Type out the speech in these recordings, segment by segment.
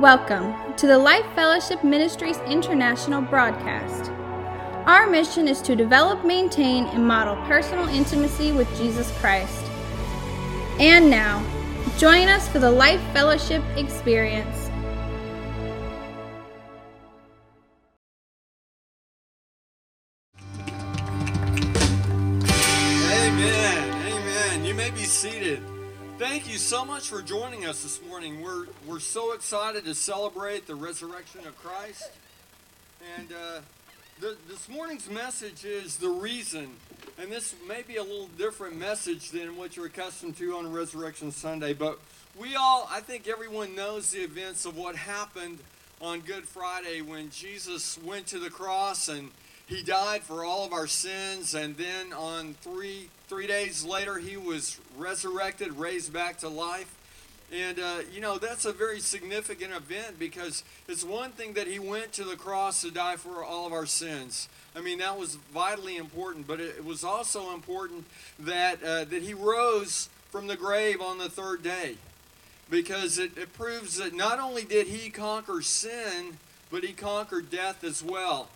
Welcome to the Life Fellowship Ministries International broadcast. Our mission is to develop, maintain, and model personal intimacy with Jesus Christ. And now, join us for the Life Fellowship experience. Amen. Amen. You may be seated. Thank you so much for joining us this morning. We're, we're so excited to celebrate the resurrection of Christ. And uh, the, this morning's message is the reason. And this may be a little different message than what you're accustomed to on Resurrection Sunday. But we all, I think everyone knows the events of what happened on Good Friday when Jesus went to the cross and he died for all of our sins and then on three three days later he was resurrected raised back to life. And uh, you know that's a very significant event because it's one thing that he went to the cross to die for all of our sins. I mean that was vitally important but it, was also important that uh, that he rose from the grave on the third day because it, it proves that not only did he conquer sin but he conquered death as well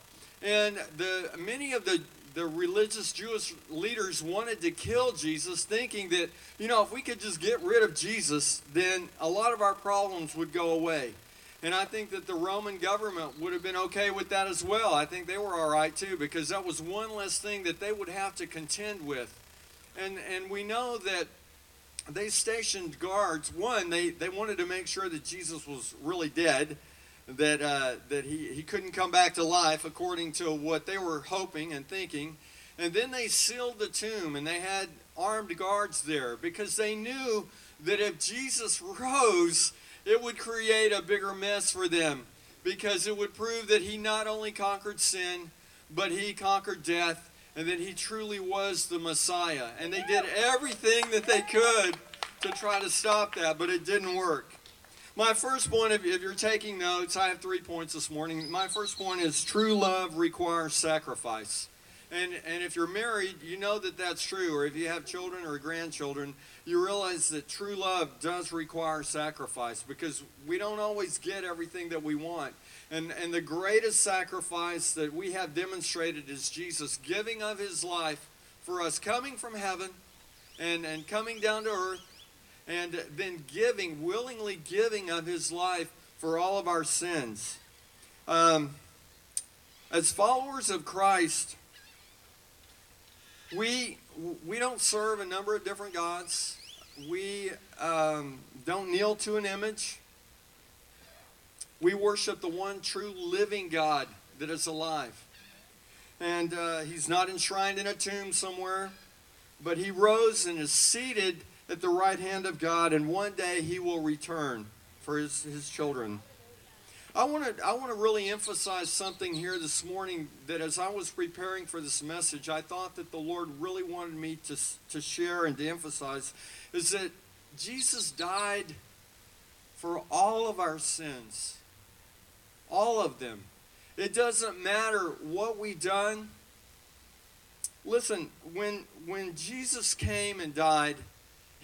and the many of the the religious Jewish leaders wanted to kill Jesus, thinking that, you know, if we could just get rid of Jesus, then a lot of our problems would go away. And I think that the Roman government would have been okay with that as well. I think they were all right too, because that was one less thing that they would have to contend with. And, and we know that they stationed guards. One, they, they wanted to make sure that Jesus was really dead that, uh, that he, he couldn't come back to life according to what they were hoping and thinking. And then they sealed the tomb and they had armed guards there because they knew that if Jesus rose, it would create a bigger mess for them because it would prove that he not only conquered sin, but he conquered death and that he truly was the Messiah. And they did everything that they could to try to stop that, but it didn't work. My first point, if, if you're taking notes, I have three points this morning. My first point is true love requires sacrifice. And, and if you're married, you know that that's true. Or if you have children or grandchildren, you realize that true love does require sacrifice because we don't always get everything that we want. And, and the greatest sacrifice that we have demonstrated is Jesus giving of his life for us, coming from heaven and, and coming down to earth and then giving, willingly giving of his life for all of our sins. Um, as followers of Christ, we we don't serve a number of different gods. We um, don't kneel to an image. We worship the one true living God that is alive. And uh, he's not enshrined in a tomb somewhere, but he rose and is seated at the right hand of God, and one day he will return for his, his children. I want to I want to really emphasize something here this morning that as I was preparing for this message, I thought that the Lord really wanted me to to share and to emphasize is that Jesus died for all of our sins. All of them. It doesn't matter what we done. Listen, when when Jesus came and died,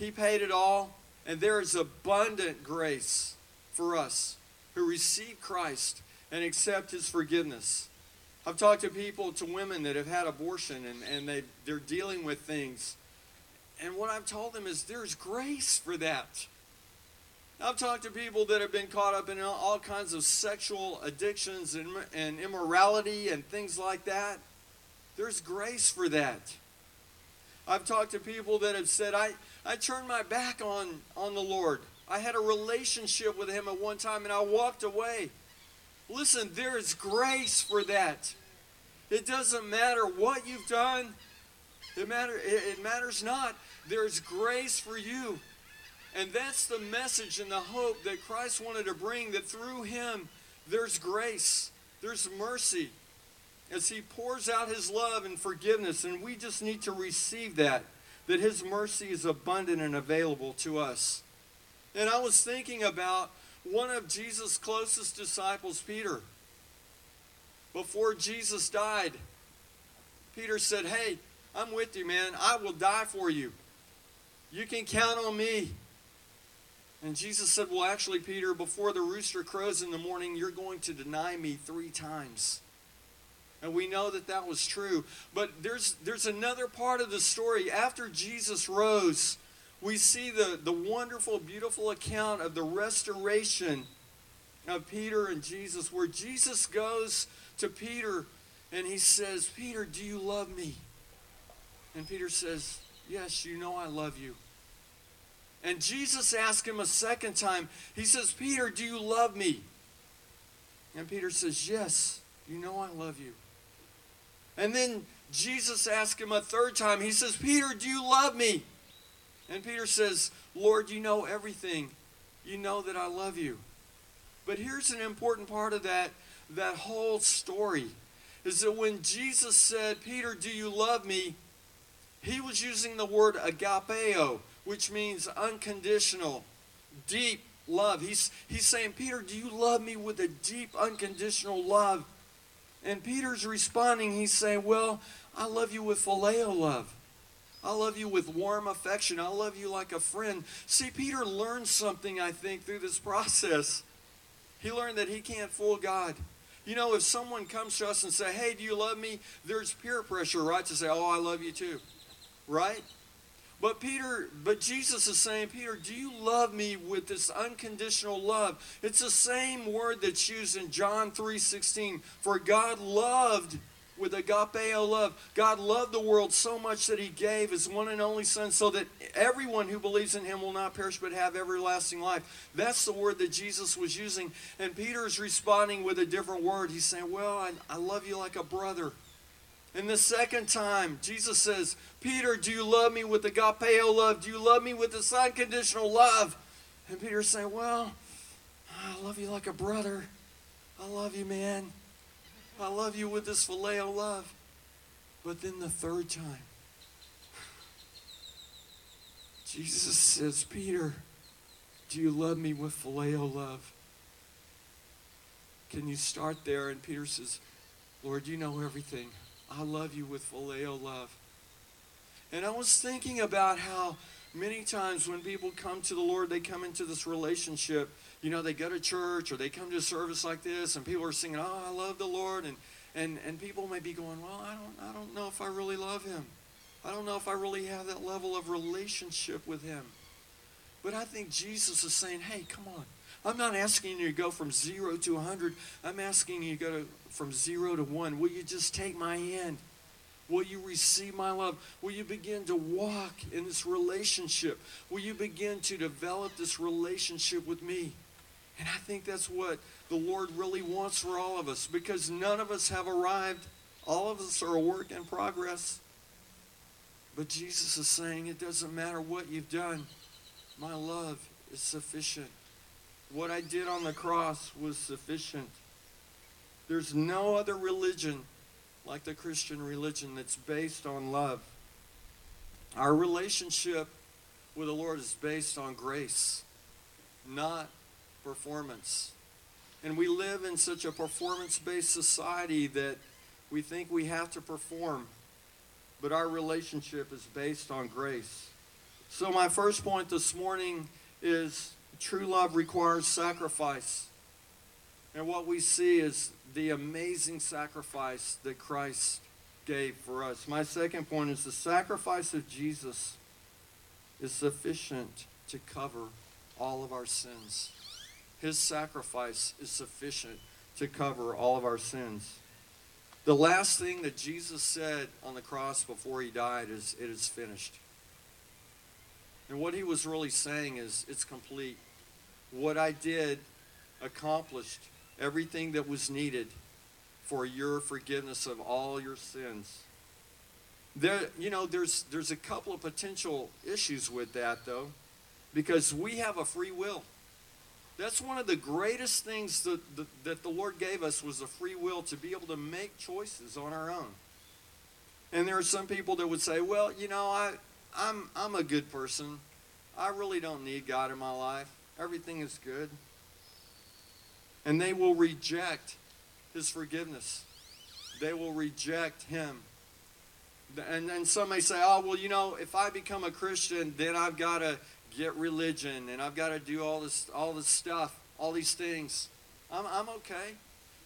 he paid it all, and there is abundant grace for us who receive Christ and accept his forgiveness. I've talked to people, to women that have had abortion and, and they, they're dealing with things. And what I've told them is there's grace for that. I've talked to people that have been caught up in all kinds of sexual addictions and, and immorality and things like that. There's grace for that. I've talked to people that have said, I, I turned my back on, on the Lord. I had a relationship with Him at one time and I walked away. Listen, there is grace for that. It doesn't matter what you've done. It, matter, it, it matters not. There's grace for you. And that's the message and the hope that Christ wanted to bring that through Him there's grace, there's mercy, as He pours out His love and forgiveness. And we just need to receive that, that His mercy is abundant and available to us. And I was thinking about one of Jesus' closest disciples, Peter. Before Jesus died, Peter said, Hey, I'm with you, man. I will die for you. You can count on me. And Jesus said, Well, actually, Peter, before the rooster crows in the morning, you're going to deny me three times. And we know that that was true. But there's, there's another part of the story. After Jesus rose, we see the, the wonderful, beautiful account of the restoration of Peter and Jesus, where Jesus goes to Peter and he says, Peter, do you love me? And Peter says, Yes, you know I love you. And Jesus asked him a second time, He says, Peter, do you love me? And Peter says, Yes, you know I love you. And then Jesus asked him a third time, He says, Peter, do you love me? And Peter says, Lord, you know everything. You know that I love you. But here's an important part of that, that whole story is that when Jesus said, Peter, do you love me? He was using the word agapeo, which means unconditional, deep love. He's, he's saying, Peter, do you love me with a deep, unconditional love? And Peter's responding, he's saying, Well, I love you with phileo love. I love you with warm affection. I love you like a friend. See, Peter learned something, I think, through this process. He learned that he can't fool God. You know, if someone comes to us and say, "Hey, do you love me?" There's peer pressure, right, to say, "Oh, I love you too." Right? But Peter, but Jesus is saying, Peter, do you love me with this unconditional love? It's the same word that's used in John 3:16. For God loved with agapeo love. God loved the world so much that he gave his one and only son so that everyone who believes in him will not perish but have everlasting life. That's the word that Jesus was using. And Peter is responding with a different word. He's saying, Well, I, I love you like a brother. And the second time, Jesus says, Peter, do you love me with agapeo love? Do you love me with this unconditional love? And Peter's saying, Well, I love you like a brother. I love you, man. I love you with this phileo love. But then the third time, Jesus says, Peter, do you love me with phileo love? Can you start there? And Peter says, Lord, you know everything. I love you with phileo love. And I was thinking about how many times when people come to the Lord, they come into this relationship. You know, they go to church or they come to a service like this, and people are singing, "Oh, I love the Lord," and and and people may be going, "Well, I don't, I don't know if I really love Him. I don't know if I really have that level of relationship with Him." But I think Jesus is saying, "Hey, come on." I'm not asking you to go from zero to 100. I'm asking you to go to, from zero to one. Will you just take my hand? Will you receive my love? Will you begin to walk in this relationship? Will you begin to develop this relationship with me? And I think that's what the Lord really wants for all of us because none of us have arrived. All of us are a work in progress. But Jesus is saying it doesn't matter what you've done, my love is sufficient. What I did on the cross was sufficient. There's no other religion like the Christian religion that's based on love. Our relationship with the Lord is based on grace, not performance. And we live in such a performance based society that we think we have to perform, but our relationship is based on grace. So, my first point this morning is true love requires sacrifice. And what we see is the amazing sacrifice that Christ gave for us. My second point is the sacrifice of Jesus is sufficient to cover all of our sins. His sacrifice is sufficient to cover all of our sins. The last thing that Jesus said on the cross before he died is, It is finished. And what he was really saying is, It's complete. What I did accomplished everything that was needed for your forgiveness of all your sins. There, you know, there's there's a couple of potential issues with that though, because we have a free will. That's one of the greatest things that, that, that the Lord gave us was a free will to be able to make choices on our own. And there are some people that would say, well, you know, I, I'm, I'm a good person. I really don't need God in my life. Everything is good and they will reject his forgiveness. They will reject him. And then some may say, oh, well, you know, if I become a Christian, then I've got to get religion and I've got to do all this all this stuff, all these things. I'm I'm okay.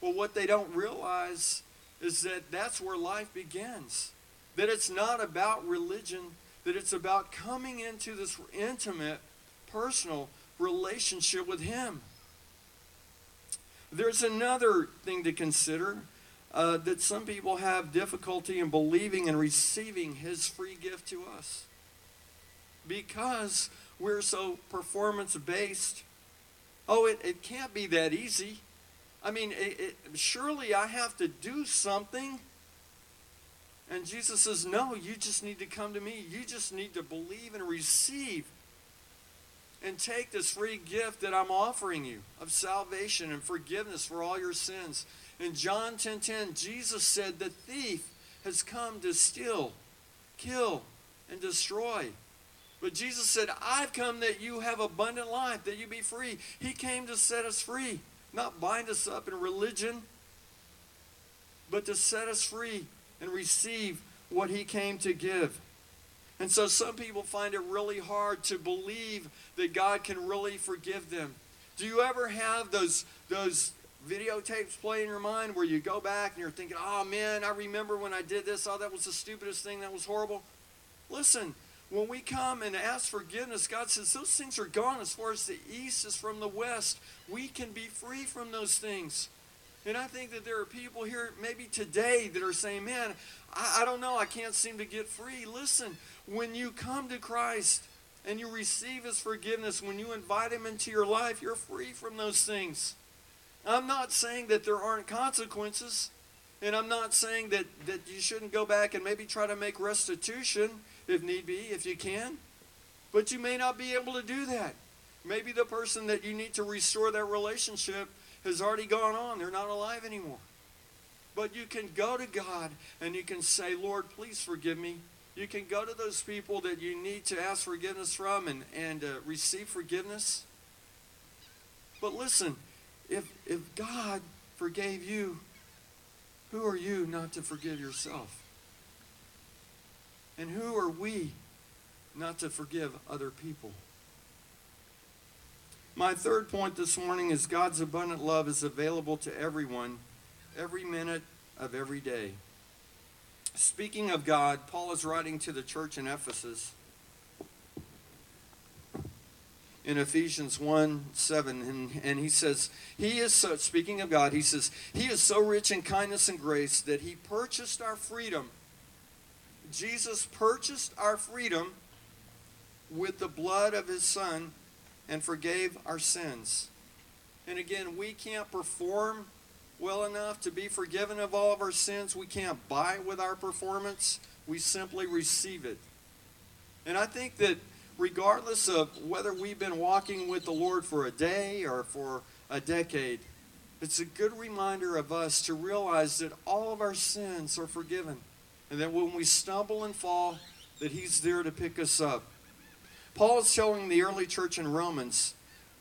Well, what they don't realize is that that's where life begins. That it's not about religion, that it's about coming into this intimate, personal relationship with Him. There's another thing to consider uh, that some people have difficulty in believing and receiving His free gift to us. Because we're so performance based. Oh, it, it can't be that easy. I mean, it, it, surely I have to do something. And Jesus says, No, you just need to come to me. You just need to believe and receive and take this free gift that I'm offering you of salvation and forgiveness for all your sins. In John 10:10, 10, 10, Jesus said, "The thief has come to steal, kill, and destroy." But Jesus said, "I've come that you have abundant life, that you be free." He came to set us free, not bind us up in religion, but to set us free and receive what he came to give. And so some people find it really hard to believe that God can really forgive them. Do you ever have those those videotapes play in your mind where you go back and you're thinking, "Oh man, I remember when I did this. Oh, that was the stupidest thing. That was horrible." Listen, when we come and ask forgiveness, God says those things are gone as far as the east is from the west. We can be free from those things. And I think that there are people here maybe today that are saying, man, I, I, don't know, I can't seem to get free. Listen, when you come to Christ and you receive His forgiveness, when you invite Him into your life, you're free from those things. I'm not saying that there aren't consequences, and I'm not saying that, that you shouldn't go back and maybe try to make restitution if need be, if you can. But you may not be able to do that. Maybe the person that you need to restore that relationship has already gone on. They're not alive anymore. But you can go to God and you can say, Lord, please forgive me. You can go to those people that you need to ask forgiveness from and, and uh, receive forgiveness. But listen, if, if God forgave you, who are you not to forgive yourself? And who are we not to forgive other people? My third point this morning is God's abundant love is available to everyone every minute of every day. Speaking of God, Paul is writing to the church in Ephesus in Ephesians 1 7, and, and he says, He is so, speaking of God, he says, He is so rich in kindness and grace that He purchased our freedom. Jesus purchased our freedom with the blood of His Son and forgave our sins. And again, we can't perform well enough to be forgiven of all of our sins. We can't buy it with our performance. We simply receive it. And I think that regardless of whether we've been walking with the Lord for a day or for a decade, it's a good reminder of us to realize that all of our sins are forgiven. And that when we stumble and fall, that He's there to pick us up. Paul is telling the early church in Romans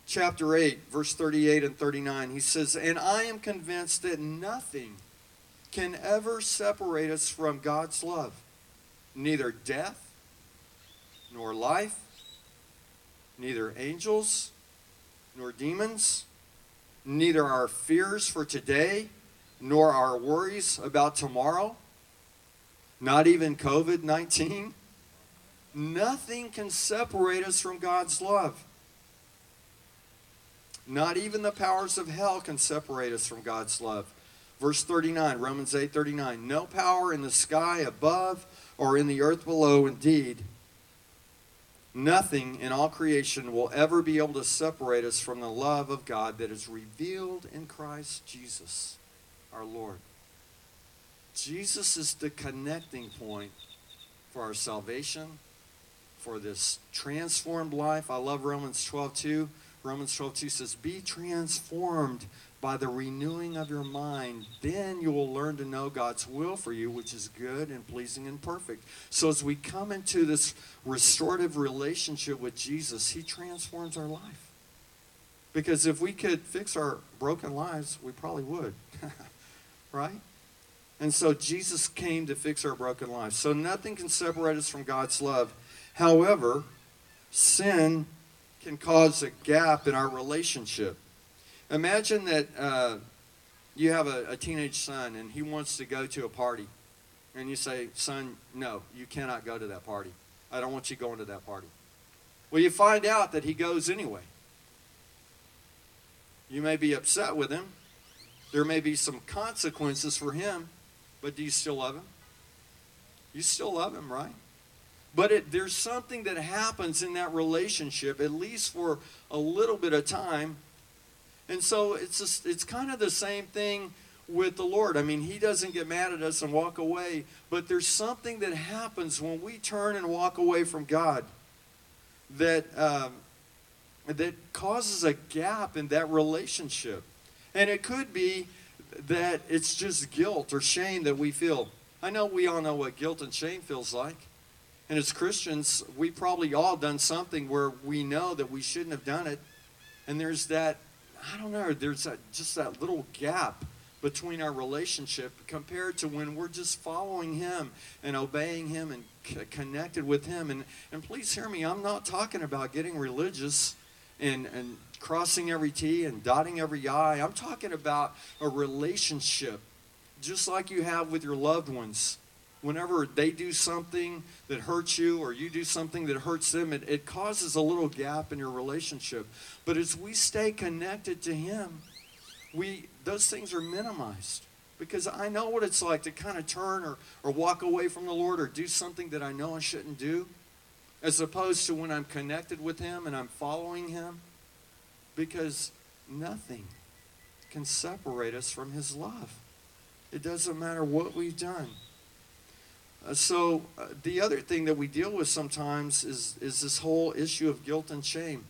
chapter 8, verse 38 and 39. He says, And I am convinced that nothing can ever separate us from God's love, neither death, nor life, neither angels, nor demons, neither our fears for today, nor our worries about tomorrow, not even COVID 19 Nothing can separate us from God's love. Not even the powers of hell can separate us from God's love. Verse 39, Romans 8 39. No power in the sky above or in the earth below, indeed. Nothing in all creation will ever be able to separate us from the love of God that is revealed in Christ Jesus, our Lord. Jesus is the connecting point for our salvation for this transformed life. I love Romans 12 2. Romans 12 2 says, Be transformed by the renewing of your mind. Then you will learn to know God's will for you, which is good and pleasing and perfect. So as we come into this restorative relationship with Jesus, He transforms our life. Because if we could fix our broken lives, we probably would. right? And so Jesus came to fix our broken lives. So nothing can separate us from God's love. However, sin can cause a gap in our relationship. Imagine that uh, you have a, a teenage son and he wants to go to a party. And you say, Son, no, you cannot go to that party. I don't want you going to that party. Well, you find out that he goes anyway. You may be upset with him. There may be some consequences for him, but do you still love him? You still love him, right? But it, there's something that happens in that relationship, at least for a little bit of time. And so it's, just, it's kind of the same thing with the Lord. I mean, He doesn't get mad at us and walk away, but there's something that happens when we turn and walk away from God that um, that causes a gap in that relationship. And it could be that it's just guilt or shame that we feel. I know we all know what guilt and shame feels like. And as Christians, we probably all done something where we know that we shouldn't have done it. And there's that, I don't know, there's that, just that little gap between our relationship compared to when we're just following Him and obeying Him and c- connected with Him. And, and please hear me, I'm not talking about getting religious and, and crossing every T and dotting every I. I'm talking about a relationship, just like you have with your loved ones. Whenever they do something that hurts you or you do something that hurts them, it, it causes a little gap in your relationship. But as we stay connected to Him, we those things are minimized because I know what it's like to kind of turn or, or walk away from the Lord or do something that I know I shouldn't do as opposed to when I'm connected with Him and I'm following Him, because nothing can separate us from His love. It doesn't matter what we've done. Uh, so, uh, the other thing that we deal with sometimes is, is this whole issue of guilt and shame.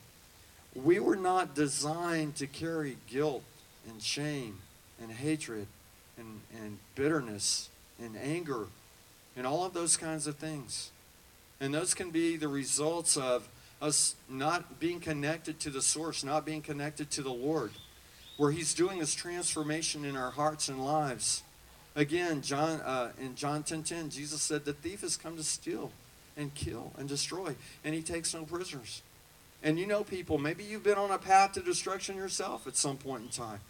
We were not designed to carry guilt and shame and hatred and, and bitterness and anger and all of those kinds of things. And those can be the results of us not being connected to the source, not being connected to the Lord, where He's doing this transformation in our hearts and lives. Again, John uh, in John 10:10, 10, 10, Jesus said, "The thief has come to steal, and kill, and destroy, and He takes no prisoners." And you know, people, maybe you've been on a path to destruction yourself at some point in time.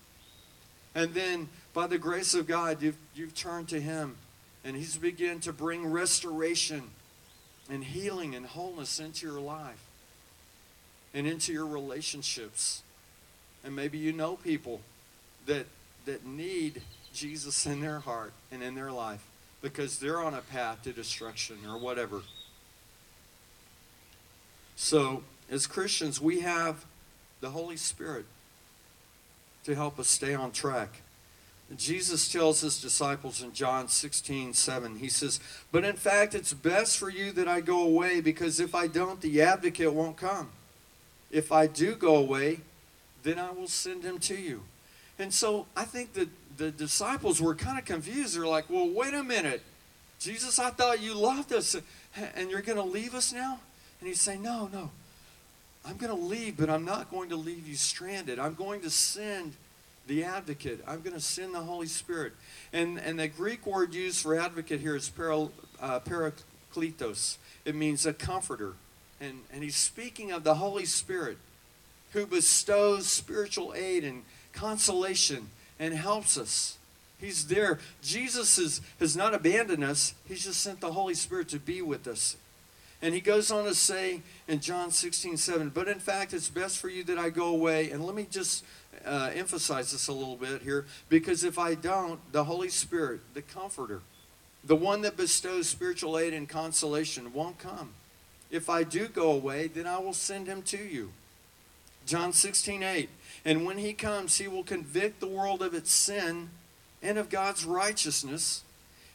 And then, by the grace of God, you've, you've turned to Him, and He's begun to bring restoration and healing and wholeness into your life and into your relationships. And maybe you know people that that need Jesus in their heart and in their life because they're on a path to destruction or whatever. So, as Christians, we have the Holy Spirit to help us stay on track. Jesus tells his disciples in John 16, 7, he says, But in fact, it's best for you that I go away, because if I don't, the advocate won't come. If I do go away, then I will send him to you. And so I think that the disciples were kind of confused. They're like, Well, wait a minute. Jesus, I thought you loved us, and you're going to leave us now? And he's saying, No, no. I'm going to leave, but I'm not going to leave you stranded. I'm going to send the advocate. I'm going to send the Holy Spirit. And, and the Greek word used for advocate here is para, uh, parakletos. It means a comforter. And, and he's speaking of the Holy Spirit who bestows spiritual aid and consolation and helps us. He's there. Jesus is, has not abandoned us, he's just sent the Holy Spirit to be with us. And he goes on to say in John 16, 7, but in fact, it's best for you that I go away. And let me just uh, emphasize this a little bit here because if I don't, the Holy Spirit, the Comforter, the one that bestows spiritual aid and consolation, won't come. If I do go away, then I will send him to you. John 16, 8. And when he comes, he will convict the world of its sin and of God's righteousness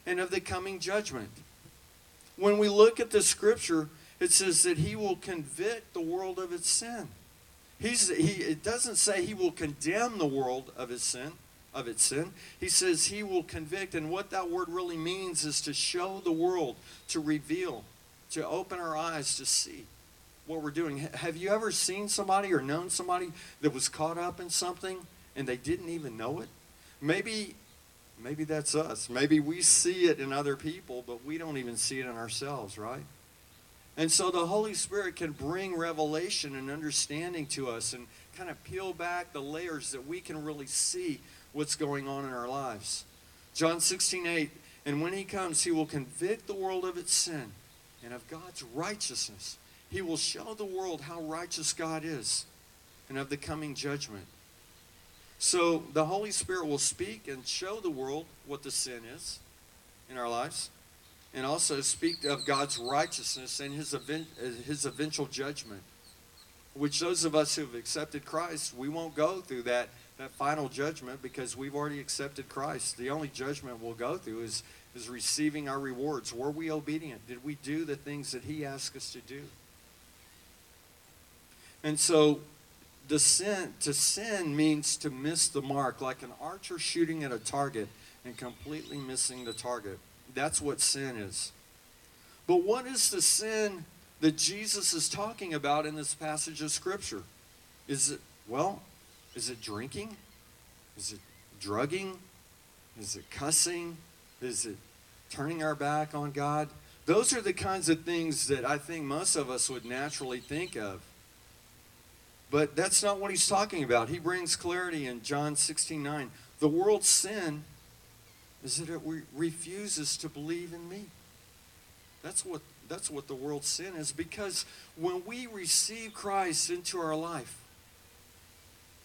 and of the coming judgment. When we look at the scripture, it says that he will convict the world of its sin. He's, he, it doesn't say he will condemn the world of his sin, of its sin. He says he will convict, and what that word really means is to show the world, to reveal, to open our eyes to see what we're doing. Have you ever seen somebody or known somebody that was caught up in something and they didn't even know it? Maybe maybe that's us. Maybe we see it in other people, but we don't even see it in ourselves, right? And so the Holy Spirit can bring revelation and understanding to us and kind of peel back the layers that we can really see what's going on in our lives. John 16, 8, and when he comes, he will convict the world of its sin and of God's righteousness. He will show the world how righteous God is and of the coming judgment. So the Holy Spirit will speak and show the world what the sin is in our lives and also speak of God's righteousness and his, event, his eventual judgment. Which those of us who have accepted Christ, we won't go through that, that final judgment because we've already accepted Christ. The only judgment we'll go through is, is receiving our rewards. Were we obedient? Did we do the things that He asked us to do? And so the sin to sin means to miss the mark, like an archer shooting at a target and completely missing the target. That's what sin is. But what is the sin that Jesus is talking about in this passage of Scripture? Is it, well, is it drinking? Is it drugging? Is it cussing? Is it turning our back on God? Those are the kinds of things that I think most of us would naturally think of. But that's not what he's talking about. He brings clarity in John 16 9. The world's sin is that it re- refuses to believe in me. That's what, that's what the world's sin is because when we receive Christ into our life,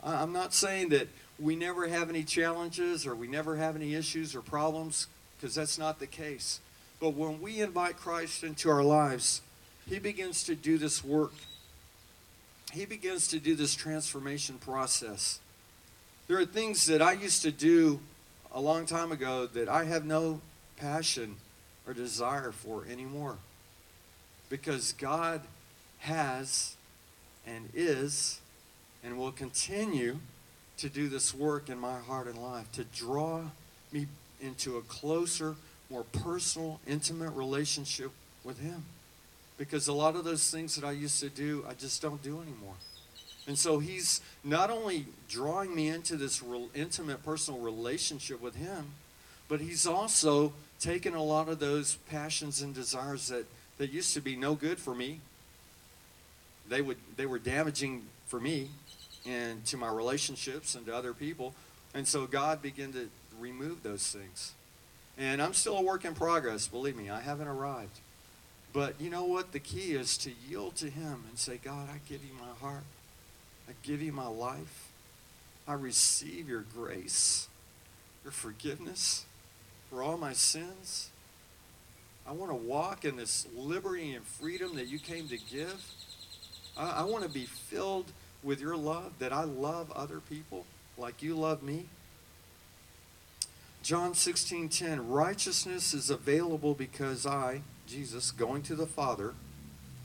I'm not saying that we never have any challenges or we never have any issues or problems because that's not the case. But when we invite Christ into our lives, He begins to do this work. He begins to do this transformation process. There are things that I used to do a long time ago that I have no passion or desire for anymore. Because God has and is and will continue to do this work in my heart and life to draw me into a closer, more personal, intimate relationship with Him. Because a lot of those things that I used to do, I just don't do anymore. And so he's not only drawing me into this real intimate personal relationship with him, but he's also taken a lot of those passions and desires that, that used to be no good for me. They would they were damaging for me and to my relationships and to other people. And so God began to remove those things. And I'm still a work in progress, believe me, I haven't arrived. But you know what? The key is to yield to Him and say, God, I give you my heart. I give you my life. I receive your grace, your forgiveness for all my sins. I want to walk in this liberty and freedom that you came to give. I, I want to be filled with your love, that I love other people like you love me. John 16:10 Righteousness is available because I, Jesus, going to the Father,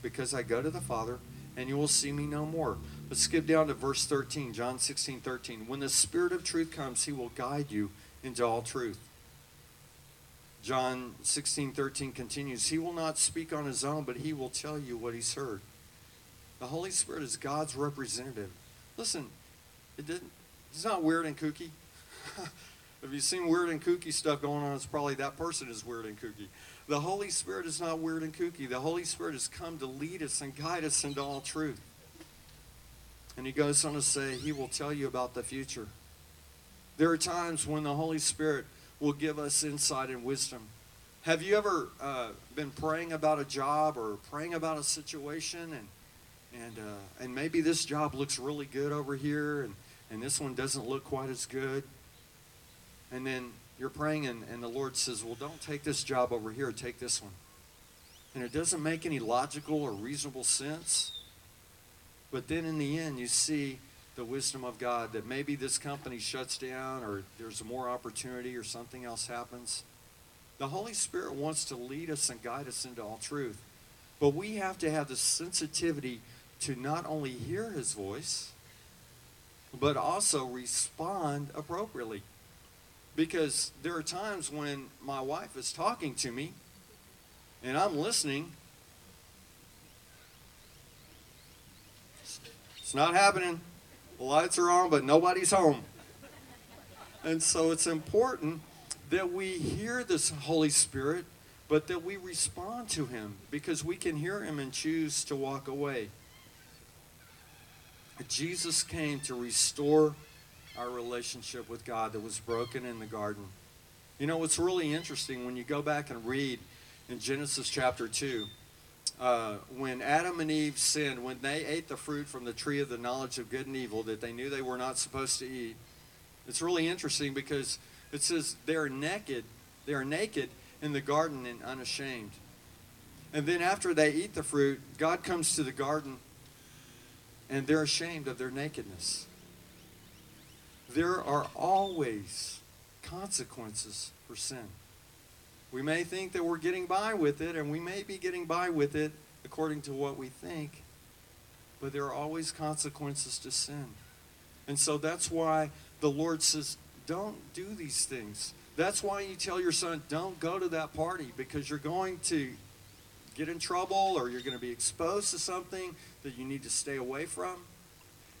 because I go to the Father, and you will see me no more. Let's skip down to verse 13, John 16, 13. When the Spirit of truth comes, he will guide you into all truth. John 16, 13 continues, He will not speak on his own, but he will tell you what he's heard. The Holy Spirit is God's representative. Listen, it didn't, it's not weird and kooky. if you've seen weird and kooky stuff going on, it's probably that person is weird and kooky. The Holy Spirit is not weird and kooky. The Holy Spirit has come to lead us and guide us into all truth. And he goes on to say, He will tell you about the future. There are times when the Holy Spirit will give us insight and wisdom. Have you ever uh, been praying about a job or praying about a situation and and uh, and maybe this job looks really good over here and, and this one doesn't look quite as good and then you're praying and, and the lord says well don't take this job over here take this one and it doesn't make any logical or reasonable sense but then in the end, you see the wisdom of God that maybe this company shuts down or there's more opportunity or something else happens. The Holy Spirit wants to lead us and guide us into all truth. But we have to have the sensitivity to not only hear his voice, but also respond appropriately. Because there are times when my wife is talking to me and I'm listening It's not happening. The lights are on, but nobody's home. And so it's important that we hear this Holy Spirit, but that we respond to him because we can hear him and choose to walk away. Jesus came to restore our relationship with God that was broken in the garden. You know, what's really interesting when you go back and read in Genesis chapter 2, uh, when Adam and Eve sinned, when they ate the fruit from the tree of the knowledge of good and evil that they knew they were not supposed to eat, it's really interesting because it says they're naked, they are naked in the garden and unashamed. And then after they eat the fruit, God comes to the garden and they're ashamed of their nakedness. There are always consequences for sin. We may think that we're getting by with it, and we may be getting by with it according to what we think, but there are always consequences to sin. And so that's why the Lord says, don't do these things. That's why you tell your son, don't go to that party because you're going to get in trouble or you're going to be exposed to something that you need to stay away from.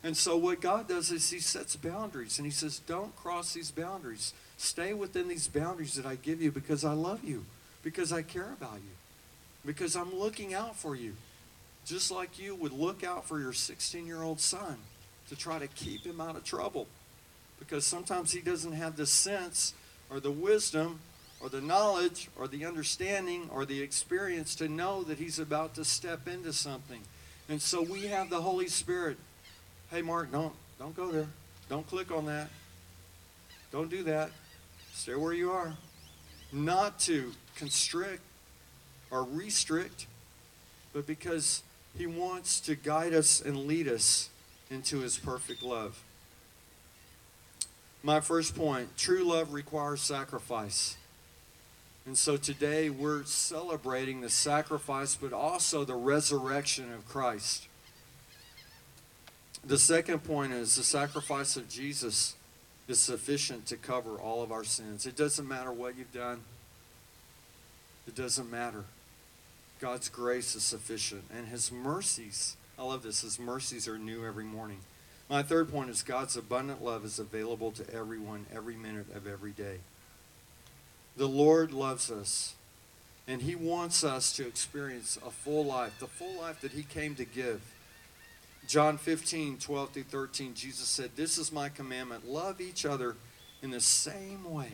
And so what God does is he sets boundaries and he says, don't cross these boundaries. Stay within these boundaries that I give you because I love you, because I care about you, because I'm looking out for you. Just like you would look out for your 16 year old son to try to keep him out of trouble. Because sometimes he doesn't have the sense or the wisdom or the knowledge or the understanding or the experience to know that he's about to step into something. And so we have the Holy Spirit. Hey, Mark, don't, don't go there. Don't click on that. Don't do that. Stay where you are. Not to constrict or restrict, but because He wants to guide us and lead us into His perfect love. My first point true love requires sacrifice. And so today we're celebrating the sacrifice, but also the resurrection of Christ. The second point is the sacrifice of Jesus is sufficient to cover all of our sins. It doesn't matter what you've done, it doesn't matter. God's grace is sufficient, and His mercies, I love this, His mercies are new every morning. My third point is God's abundant love is available to everyone every minute of every day. The Lord loves us, and He wants us to experience a full life, the full life that He came to give. John 15, 12 through 13, Jesus said, This is my commandment love each other in the same way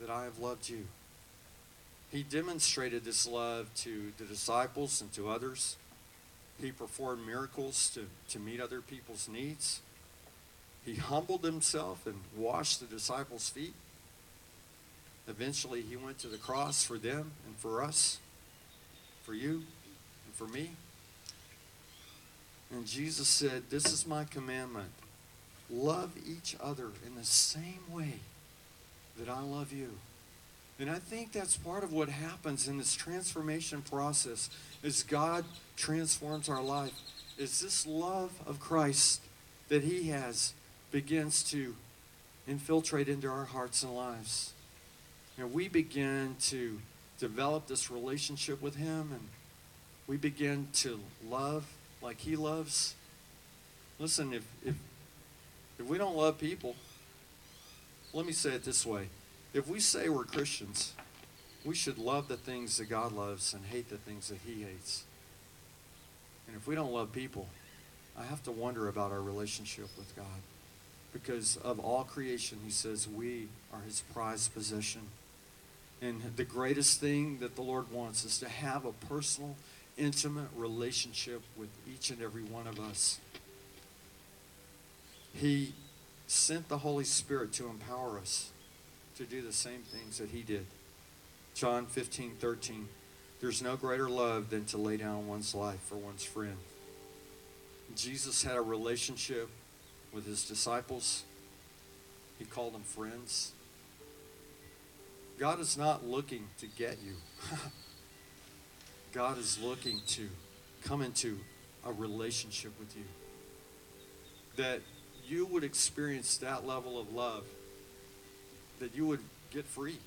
that I have loved you. He demonstrated this love to the disciples and to others. He performed miracles to, to meet other people's needs. He humbled himself and washed the disciples' feet. Eventually, he went to the cross for them and for us, for you and for me. And Jesus said, This is my commandment. Love each other in the same way that I love you. And I think that's part of what happens in this transformation process as God transforms our life. Is this love of Christ that He has begins to infiltrate into our hearts and lives. And we begin to develop this relationship with Him and we begin to love like he loves. Listen, if, if, if we don't love people, let me say it this way. If we say we're Christians, we should love the things that God loves and hate the things that he hates. And if we don't love people, I have to wonder about our relationship with God. Because of all creation, he says we are his prized possession. And the greatest thing that the Lord wants is to have a personal intimate relationship with each and every one of us. He sent the Holy Spirit to empower us to do the same things that He did. John 15, 13. There's no greater love than to lay down one's life for one's friend. Jesus had a relationship with his disciples. He called them friends. God is not looking to get you. God is looking to come into a relationship with you. That you would experience that level of love, that you would get free.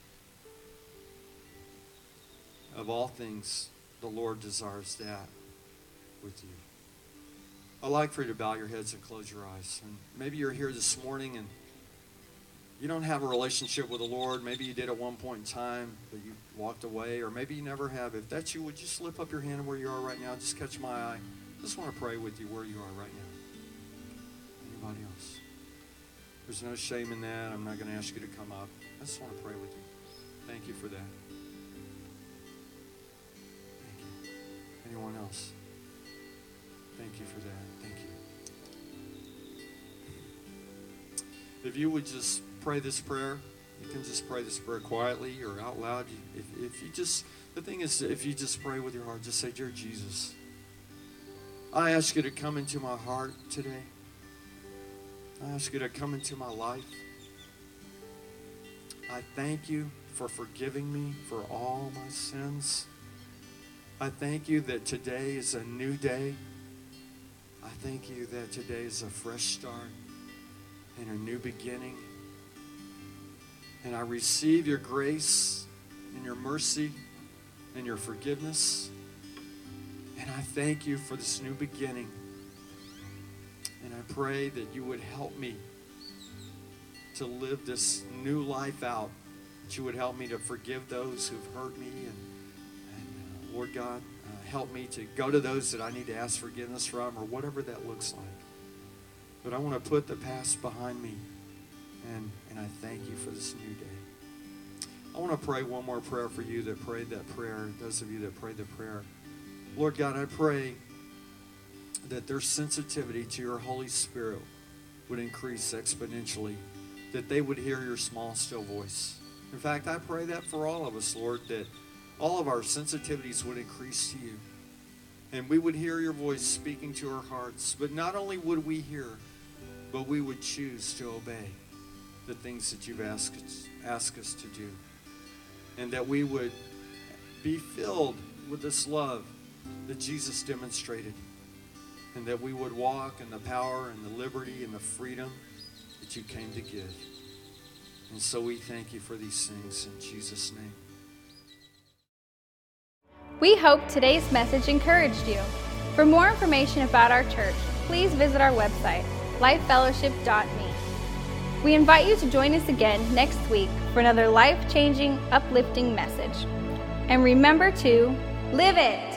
Of all things, the Lord desires that with you. I'd like for you to bow your heads and close your eyes. And maybe you're here this morning and you don't have a relationship with the Lord. Maybe you did at one point in time, but you walked away, or maybe you never have. If that's you, would you slip up your hand where you are right now? Just catch my eye. Just want to pray with you where you are right now. Anybody else? There's no shame in that. I'm not going to ask you to come up. I just want to pray with you. Thank you for that. Thank you. Anyone else? Thank you for that. Thank you. If you would just pray this prayer, you can just pray this prayer quietly or out loud. If, if you just, the thing is, if you just pray with your heart, just say, Dear Jesus, I ask you to come into my heart today. I ask you to come into my life. I thank you for forgiving me for all my sins. I thank you that today is a new day. I thank you that today is a fresh start and a new beginning. And I receive your grace and your mercy and your forgiveness. And I thank you for this new beginning. And I pray that you would help me to live this new life out. That you would help me to forgive those who've hurt me. And, and uh, Lord God, uh, help me to go to those that I need to ask forgiveness from or whatever that looks like. But I want to put the past behind me. And, and I thank you for this new day. I want to pray one more prayer for you that prayed that prayer, those of you that prayed the prayer. Lord God, I pray that their sensitivity to your Holy Spirit would increase exponentially, that they would hear your small, still voice. In fact, I pray that for all of us, Lord, that all of our sensitivities would increase to you. And we would hear your voice speaking to our hearts. But not only would we hear, but we would choose to obey the things that you've asked us, to do. And that we would be filled with this love that Jesus demonstrated. And that we would walk in the power and the liberty and the freedom that you came to give. And so we thank you for these things in Jesus' name. We hope today's message encouraged you. For more information about our church, please visit our website, lifefellowship.me. We invite you to join us again next week for another life changing, uplifting message. And remember to live it!